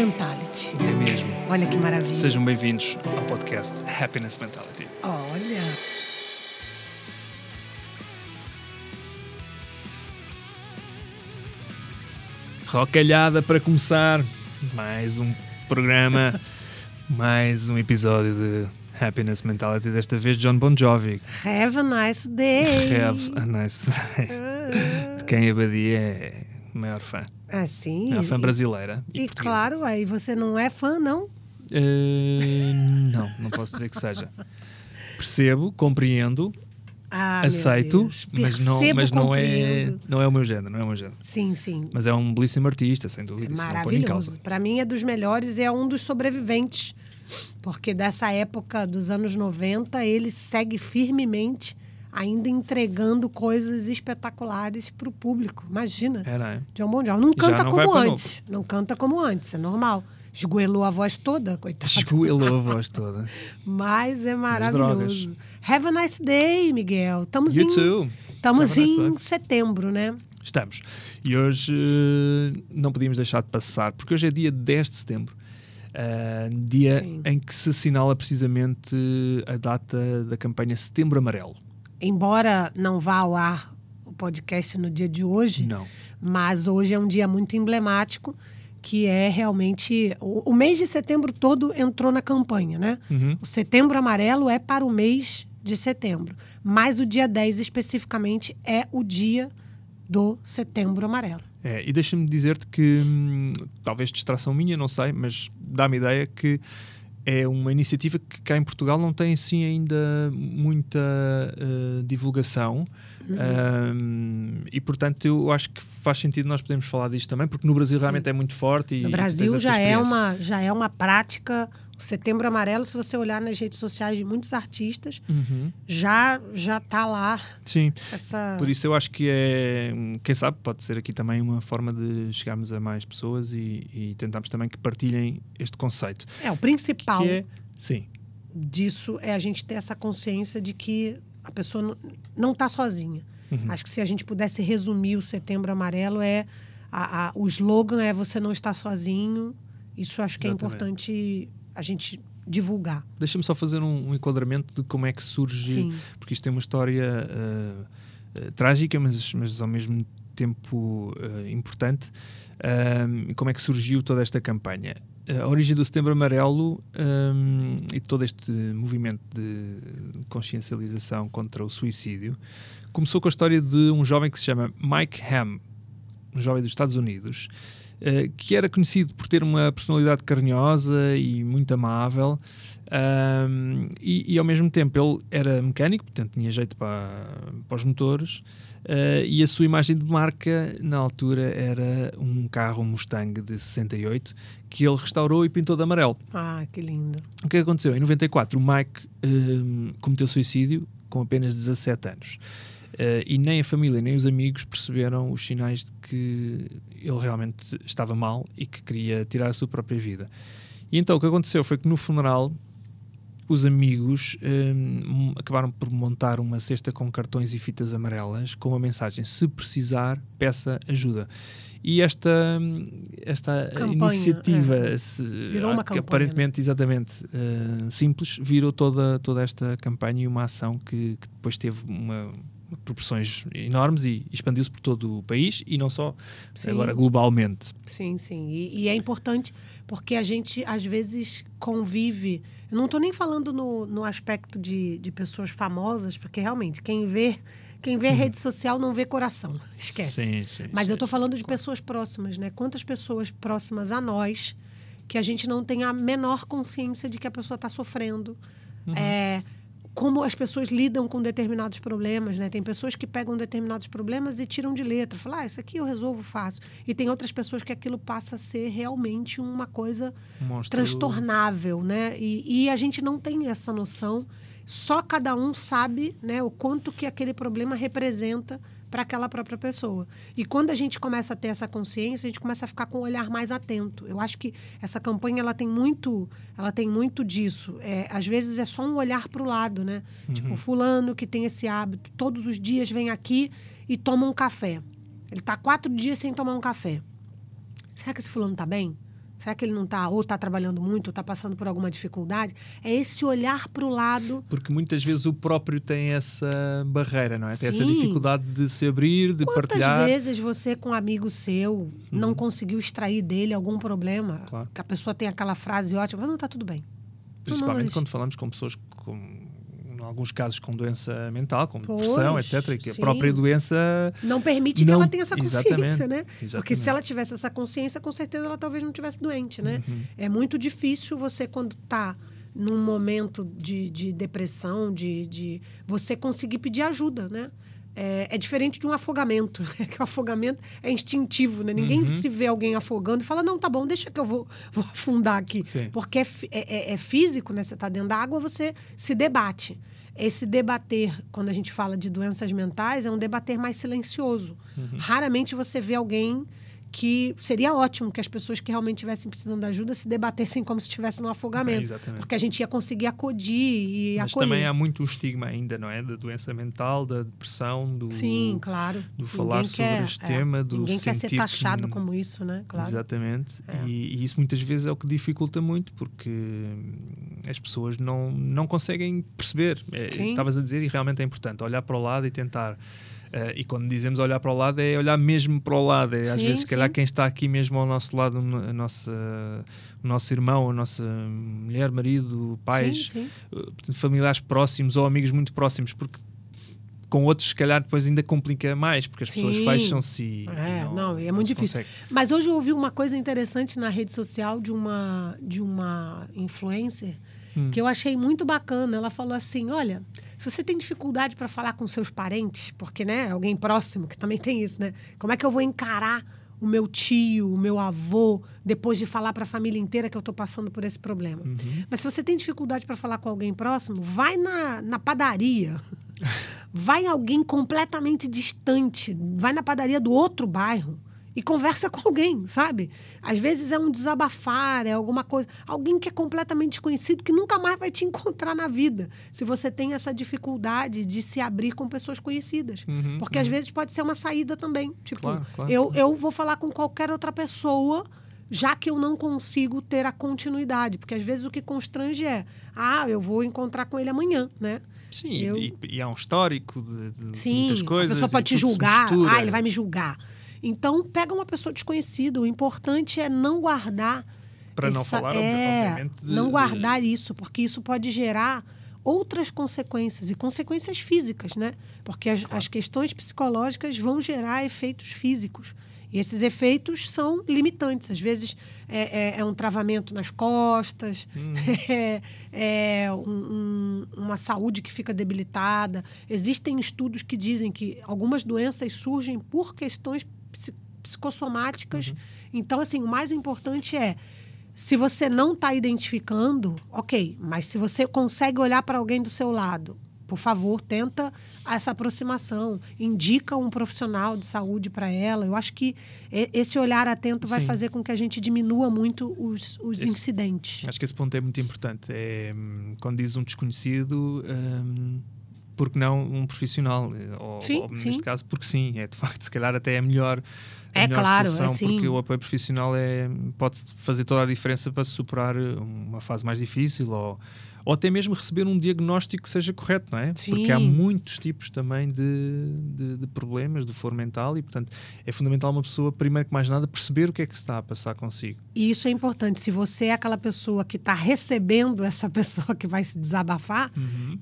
Mentality. É mesmo. Olha que maravilha. Sejam bem-vindos ao podcast Happiness Mentality. Olha. Rocalhada para começar. Mais um programa, mais um episódio de Happiness Mentality. Desta vez, John Bon Jovi. Have a nice day. Have a nice day. De quem a Badia é maior fã. Ah, sim. Maior fã brasileira. E, portuguesa. claro, aí você não é fã, não? Eh, não, não posso dizer que seja. Percebo, compreendo, Ah, aceito, mas não, mas não é, não é o meu género, não é o meu género. Sim, sim. Mas é um belíssimo artista, sem É dúvida. em maravilhoso. Para mim é dos melhores e é um dos sobreviventes. Porque dessa época dos anos 90, ele segue firmemente, ainda entregando coisas espetaculares para o público. Imagina. É, não é? John Bon Jovi. Não canta não como antes. Não canta como antes, é normal. Esgoelou a voz toda, coitado. Esgoelou a voz toda. Mas é maravilhoso. Have a nice day, Miguel. Estamos You em, too. estamos Have nice em day. setembro, né? Estamos. E hoje eh, não podíamos deixar de passar, porque hoje é dia 10 de setembro. eh, dia Sim. em que se assinala precisamente a data da campanha Setembro Amarelo. Embora não vá ao ar o podcast no dia de hoje, Não. mas hoje é um dia muito emblemático, que é realmente. O, o mês de setembro todo entrou na campanha, né? Uhum. O setembro amarelo é para o mês de setembro. Mas o dia 10 especificamente é o dia do setembro amarelo. É, e deixa-me dizer-te que, hum, talvez distração minha, não sei, mas dá-me ideia que é uma iniciativa que cá em Portugal não tem assim ainda muita eh, divulgação. Hum, e portanto eu acho que faz sentido nós podermos falar disto também, porque no Brasil realmente é muito forte. E, No Brasil já é, uma, já é uma prática. Setembro amarelo, se você olhar nas redes sociais de muitos artistas, Uhum. já já tá lá Sim, essa. por isso eu acho que é, quem sabe, pode ser aqui também uma forma de chegarmos a mais pessoas e, e tentarmos também que partilhem este conceito. É, o principal é, sim, disso é a gente ter essa consciência de que a pessoa não, não tá sozinha. Uhum. Acho que se a gente pudesse resumir o setembro amarelo, é a, a- o slogan é você não está sozinho. Isso acho que é Exatamente. importante a gente divulgar. Deixa-me só fazer um, um enquadramento de como é que surge, Sim. porque isto tem uma história eh, eh, trágica, mas, mas ao mesmo tempo eh, importante. Como é que surgiu toda esta campanha? A origem do Setembro Amarelo ahm, e todo este movimento de consciencialização contra o suicídio começou com a história de um jovem que se chama Mike Hamm, um jovem dos Estados Unidos, eh, que era conhecido por ter uma personalidade carinhosa e muito amável, ahm, e, e ao mesmo tempo ele era mecânico, portanto tinha jeito para, para os motores, eh, e a sua imagem de marca na altura era um carro Mustang de 68 que ele restaurou e pintou de amarelo. Ah, que lindo. O que é aconteceu? Em 94, o Mike hum, cometeu suicídio com apenas 17 anos. Eh, e nem a família nem os amigos perceberam os sinais de que ele realmente estava mal e que queria tirar a sua própria vida. E então o que aconteceu foi que no funeral os amigos hum, acabaram por montar uma cesta com cartões e fitas amarelas com a mensagem: se precisar, peça ajuda. E esta, esta Campanha, iniciativa, é. se- Virou uma que aparentemente exatamente eh, simples, virou toda, toda esta campanha e uma ação que, que depois teve uma, proporções enormes e expandiu-se por todo o país e não só Sim. agora globalmente. Sim, sim. E, e é importante porque a gente, às vezes, convive. Eu não estou nem falando no, no aspecto de, de pessoas famosas, porque realmente, quem vê, quem vê rede social não vê coração. Esquece. Sim, sim, Mas sim, eu estou falando de pessoas próximas, né? Quantas pessoas próximas a nós que a gente não tem a menor consciência de que a pessoa está sofrendo. Uhum. É, como as pessoas lidam com determinados problemas, né? Tem pessoas que pegam determinados problemas e tiram de letra, falam, ah, isso aqui eu resolvo fácil. E tem outras pessoas que aquilo passa a ser realmente uma coisa transtornável, né? E, e a gente não tem essa noção. Só cada um sabe, né, o quanto que aquele problema representa para aquela própria pessoa. E quando a gente começa a ter essa consciência, a gente começa a ficar com o olhar mais atento. Eu acho que essa campanha ela tem muito, ela tem muito disso. É, às vezes é só um olhar para o lado, né? Tipo, fulano que tem esse hábito, todos os dias vem aqui e toma um café. Ele está quatro dias sem tomar um café. Será que esse fulano está bem? Será que ele não está ou está trabalhando muito, ou está passando por alguma dificuldade? É esse olhar para o lado. Porque muitas vezes o próprio tem essa barreira, não é? Tem essa Sim. dificuldade de se abrir, de Quantas partilhar. vezes você, com um amigo seu, não conseguiu extrair dele algum problema? Uhum. Claro. Que a pessoa tem aquela frase ótima, não, está tudo bem. Principalmente eles- quando falamos com pessoas com, alguns casos, com doença mental, com Pois, depressão, etc. Que a sim. própria doença. Não permite que Não- ela tenha essa consciência, exatamente, né? Porque exatamente. se ela tivesse essa consciência, com certeza ela talvez não tivesse doente, né? Uhum. É muito difícil você, quando está num momento de, de depressão, de, de você conseguir pedir ajuda, né? É, é diferente de um afogamento, né? que o afogamento é instintivo, né? Ninguém Uhum. se vê alguém afogando e fala, não, tá bom, deixa que eu vou, vou afundar aqui. Sim. Porque é, é- é- é físico, né? Você está dentro da água, você se debate. Esse debater, quando a gente fala de doenças mentais, é um debater mais silencioso. Uhum. Raramente você vê alguém que seria ótimo que as pessoas que realmente estivessem precisando de ajuda se debatessem como se estivesse num afogamento. É, porque a gente ia conseguir acudir e Mas acolher. também há muito estigma ainda, não é? Da doença mental, da depressão, do. Sim, claro. do falar Ninguém sobre este tema, do Ninguém quer ser sentir que- taxado como isso, né? Claro. Exatamente. É. E, e isso muitas vezes é o que dificulta muito, porque hum, as pessoas não, não conseguem perceber. É. Estavas a dizer, e realmente é importante olhar para o lado e tentar. Eh, e quando dizemos olhar para o lado, é olhar mesmo para o lado. É, às Sim, vezes, se calhar, quem está aqui mesmo ao nosso lado, a nossa, o nosso irmão, a nossa mulher, marido, pais, Sim, sim. eh, familiares próximos ou amigos muito próximos, porque com outros, se calhar, depois ainda complica mais, porque as pessoas Sim. fecham-se e. É, e não, e é muito difícil. consegue. Mas hoje eu ouvi uma coisa interessante na rede social de uma, de uma influencer Hum. que eu achei muito bacana. Ela falou assim: olha, se você tem dificuldade para falar com seus parentes, porque, né, alguém próximo, que também tem isso, né? Como é que eu vou encarar o meu tio, o meu avô, depois de falar para a família inteira que eu estou passando por esse problema? Uhum. Mas se você tem dificuldade para falar com alguém próximo, vai na, na padaria. Vai em alguém completamente distante, vai na padaria do outro bairro e conversa com alguém, sabe? Às vezes é um desabafar, é alguma coisa. Alguém que é completamente desconhecido, que nunca mais vai te encontrar na vida. Se você tem essa dificuldade de se abrir com pessoas conhecidas. Uhum, Porque às vezes pode ser uma saída também. Tipo, Claro, claro. eu, eu vou falar com qualquer outra pessoa, já que eu não consigo ter a continuidade. Porque às vezes o que constrange é, ah, eu vou encontrar com ele amanhã, né? Sim, Eu- e, e há um histórico de, de Sim, muitas coisas. a pessoa pode te julgar. Ah, ele vai me julgar. Então, pega uma pessoa desconhecida. O importante é não guardar. Para não falar, é, de- não guardar isso, porque isso pode gerar outras consequências e consequências físicas, né? Porque as, as questões psicológicas vão gerar efeitos físicos. E esses efeitos são limitantes. Às vezes é, é- é um travamento nas costas, Hum. é, é um- um- uma saúde que fica debilitada. Existem estudos que dizem que algumas doenças surgem por questões psicossomáticas. Uhum. Então, assim, o mais importante é se você não está identificando, ok, mas se você consegue olhar para alguém do seu lado, por favor, tenta essa aproximação, indica um profissional de saúde para ela. Eu acho que esse olhar atento vai Sim. fazer com que a gente diminua muito os, os Esse- incidentes. Acho que esse ponto é muito importante. É, hum, quando diz um desconhecido, hum, porque não um profissional? Ou, Sim, ou, sim. neste caso, porque sim. É, de facto, se calhar até é melhor. a É melhor claro, solução, sim. porque o apoio profissional é, pode fazer toda a diferença para superar uma fase mais difícil ou, ou até mesmo receber um diagnóstico que seja correto, não é? Sim. Porque há muitos tipos também de, de, de problemas de foro mental e, portanto, é fundamental uma pessoa, primeiro que mais nada, perceber o que é que está a passar consigo. E isso é importante. Se você é aquela pessoa que está recebendo essa pessoa que vai se desabafar,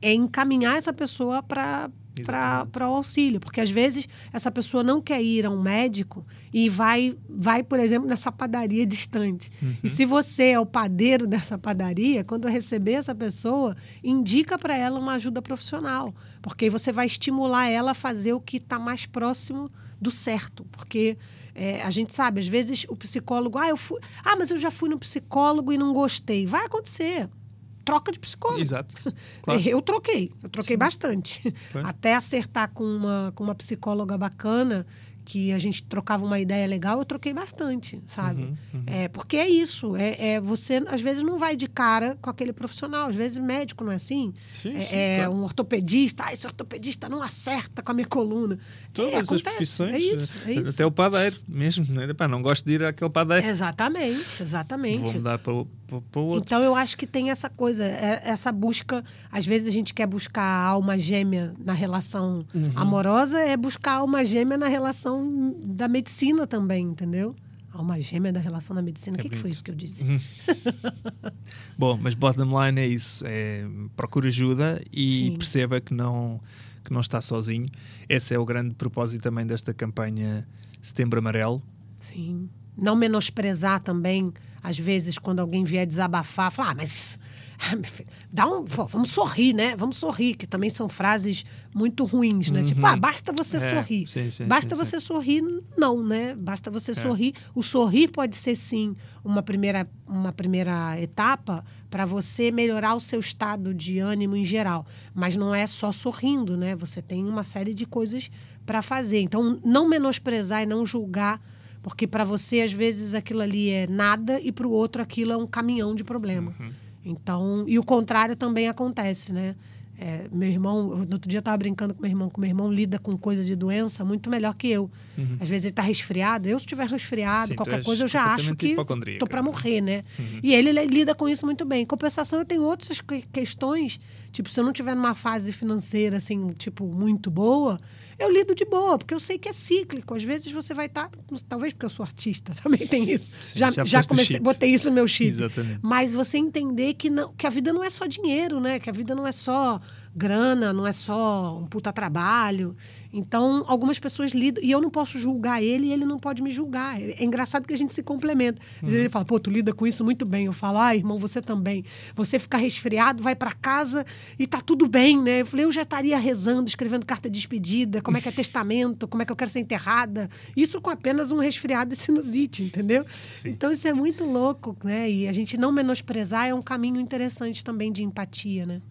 é encaminhar essa pessoa para. Para o auxílio, porque às vezes essa pessoa não quer ir a um médico e vai, vai por exemplo, nessa padaria distante. E se você é o padeiro dessa padaria, quando receber essa pessoa, indica para ela uma ajuda profissional, porque você vai estimular ela a fazer o que está mais próximo do certo, porque é, a gente sabe, às vezes o psicólogo, ah, eu fui, ah, mas eu já fui no psicólogo e não gostei. Vai acontecer. Troca de psicólogo. Exato. Claro. Eu troquei, eu troquei bastante. Foi? Até acertar com uma, com uma psicóloga bacana que a gente trocava uma ideia legal, eu troquei bastante, sabe? Uhum, uhum. É, porque é isso, é, é, você às vezes não vai de cara com aquele profissional, às vezes médico não é assim. Sim, é sim, é claro. um ortopedista, ah, esse ortopedista não acerta com a minha coluna. Todas É, as acontece, profissões. É isso, é eh, isso. Até o padeiro mesmo. Né? Não gosto de ir àquele padeiro. Exatamente, exatamente. Vou mudar para, o- para, para o outro. Então eu acho que tem essa coisa, é- essa busca. Às vezes a gente quer buscar a alma gêmea na relação Uhum. amorosa, é buscar a alma gêmea na relação da medicina também, entendeu? Alma gêmea da relação da medicina. É o que, que foi isso que eu disse? Bom, mas bottom line é isso. É, procure ajuda e Sim. perceba que não, que não está sozinho. Esse é o grande propósito também desta campanha Setembro Amarelo. Sim. Não menosprezar também, às vezes, quando alguém vier desabafar, falar, ah, mas ah, dá um. vamos sorrir, né? Vamos sorrir, que também são frases muito ruins, né? Tipo, Uhum. ah, basta você É, sorrir. sim, sim, basta sim, É. você sorrir, não, né? Basta você sorrir. O sorrir pode ser, sim, uma primeira, uma primeira etapa para você melhorar o seu estado de ânimo em geral. Mas não é só sorrindo, né? Você tem uma série de coisas para fazer. Então, não menosprezar e não julgar porque para você, às vezes, aquilo ali é nada e para o outro aquilo é um caminhão de problema. Então, e o contrário também acontece, né? É, meu irmão, no outro dia eu estava brincando com meu irmão, que meu irmão lida com coisa de doença muito melhor que eu. Às vezes ele está resfriado, eu se estiver resfriado, Sim, qualquer coisa, eu já acho que tô para né? morrer, né? E ele, ele lida com isso muito bem. Em compensação, eu tenho outras que- questões, tipo, se eu não tiver numa fase financeira, assim, tipo, muito boa, eu lido de boa, porque eu sei que é cíclico. Às vezes você vai estar. talvez porque eu sou artista, também tem isso. Sim, já já já comecei, botei isso no meu chip. Exatamente. Mas você entender que, não, que a vida não é só dinheiro, né? Que a vida não é só grana, não é só um puta trabalho. Então, algumas pessoas lidam. E eu não posso julgar ele e ele não pode me julgar. É é engraçado que a gente se complementa. Às vezes Ele fala, pô, tu lida com isso muito bem. Eu falo, ah, irmão, você também. Você fica resfriado, vai para casa e tá tudo bem, né? Eu falei, eu já estaria rezando, escrevendo carta de despedida, como é que é testamento, como é que eu quero ser enterrada. Isso com apenas um resfriado e sinusite, entendeu? Sim. Então, isso é muito louco, né? E a gente não menosprezar é um caminho interessante também de empatia, né?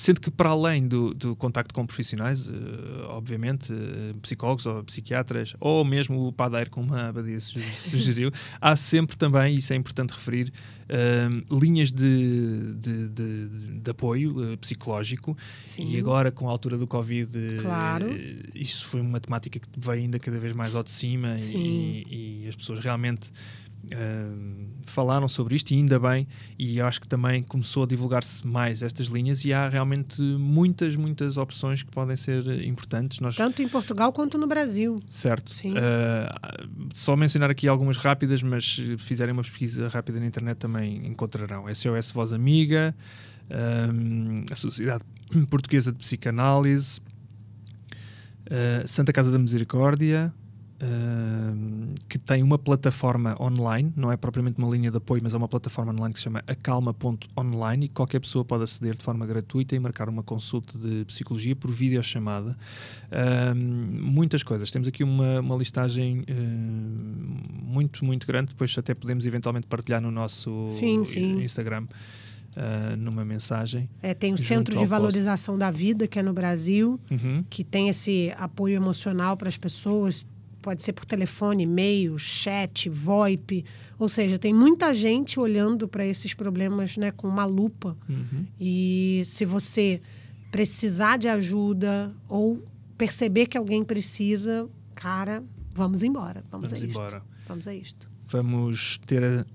Sendo que, para além do, do contacto com profissionais, eh, obviamente, eh, psicólogos ou psiquiatras, ou mesmo o padeiro, como a Abadia suge- sugeriu, há sempre também, isso é importante referir, eh, linhas de, de, de- de apoio eh, psicológico. Sim. E agora, com a altura do Covid, Claro. isso foi uma temática que veio ainda cada vez mais ao de cima e, e as pessoas realmente. Eh, falaram sobre isto e ainda bem, e acho que também começou a divulgar-se mais estas linhas e há realmente muitas, muitas opções que podem ser importantes. Nós, Tanto em Portugal quanto no Brasil. certo. Sim. Eh, só mencionar aqui algumas rápidas, mas se fizerem uma pesquisa rápida na internet também encontrarão. SOS Voz Amiga, ehm, a Sociedade Portuguesa de Psicanálise, eh, Santa Casa da Misericórdia, que tem uma plataforma online, não é propriamente uma linha de apoio, mas é uma plataforma online que se chama acalma.online e qualquer pessoa pode aceder de forma gratuita e marcar uma consulta de psicologia por videochamada. Ahm, muitas coisas. Temos aqui uma, uma listagem ahm, muito, muito grande. Depois até podemos eventualmente partilhar no nosso Sim, sim. Instagram ah, numa mensagem. É, tem o Centro de. Valorização da Vida, que é no Brasil, Uhum. que tem esse apoio emocional para as pessoas. Pode ser por telefone, e-mail, chat, VoIP. Ou seja, tem muita gente olhando para esses problemas né, com uma lupa. Uhum. E se você precisar de ajuda ou perceber que alguém precisa, cara, vamos embora. Vamos, Vamos a isto. embora. Vamos a isto. Vamos ter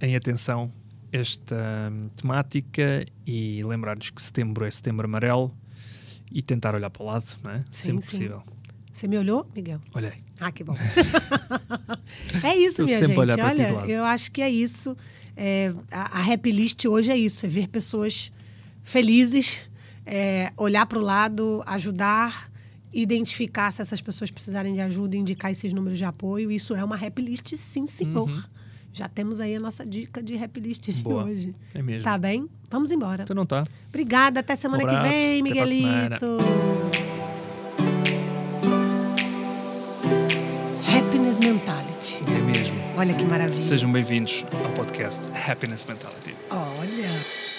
em atenção esta hum, temática e lembrar-nos que setembro é setembro amarelo e tentar olhar para o lado, não é? Sim, Sempre sim. possível. Você me olhou, Miguel? Olhei. Ah, que bom. é isso, Eu minha gente. Olha, eu acho que é isso. É, a, a Happy List hoje é isso: é ver pessoas felizes, é, olhar para o lado, ajudar, identificar se essas pessoas precisarem de ajuda, indicar esses números de apoio. Isso é uma Happy List, sim, senhor. Uhum. Já temos aí a nossa dica de Happy List de Boa. hoje. É mesmo. Tá bem? Vamos embora. Então não está. Obrigada, até semana Um que vem. Miguelito. Mentality. É mesmo. Olha que maravilha. Sejam bem-vindos ao podcast Happiness Mentality. Olha.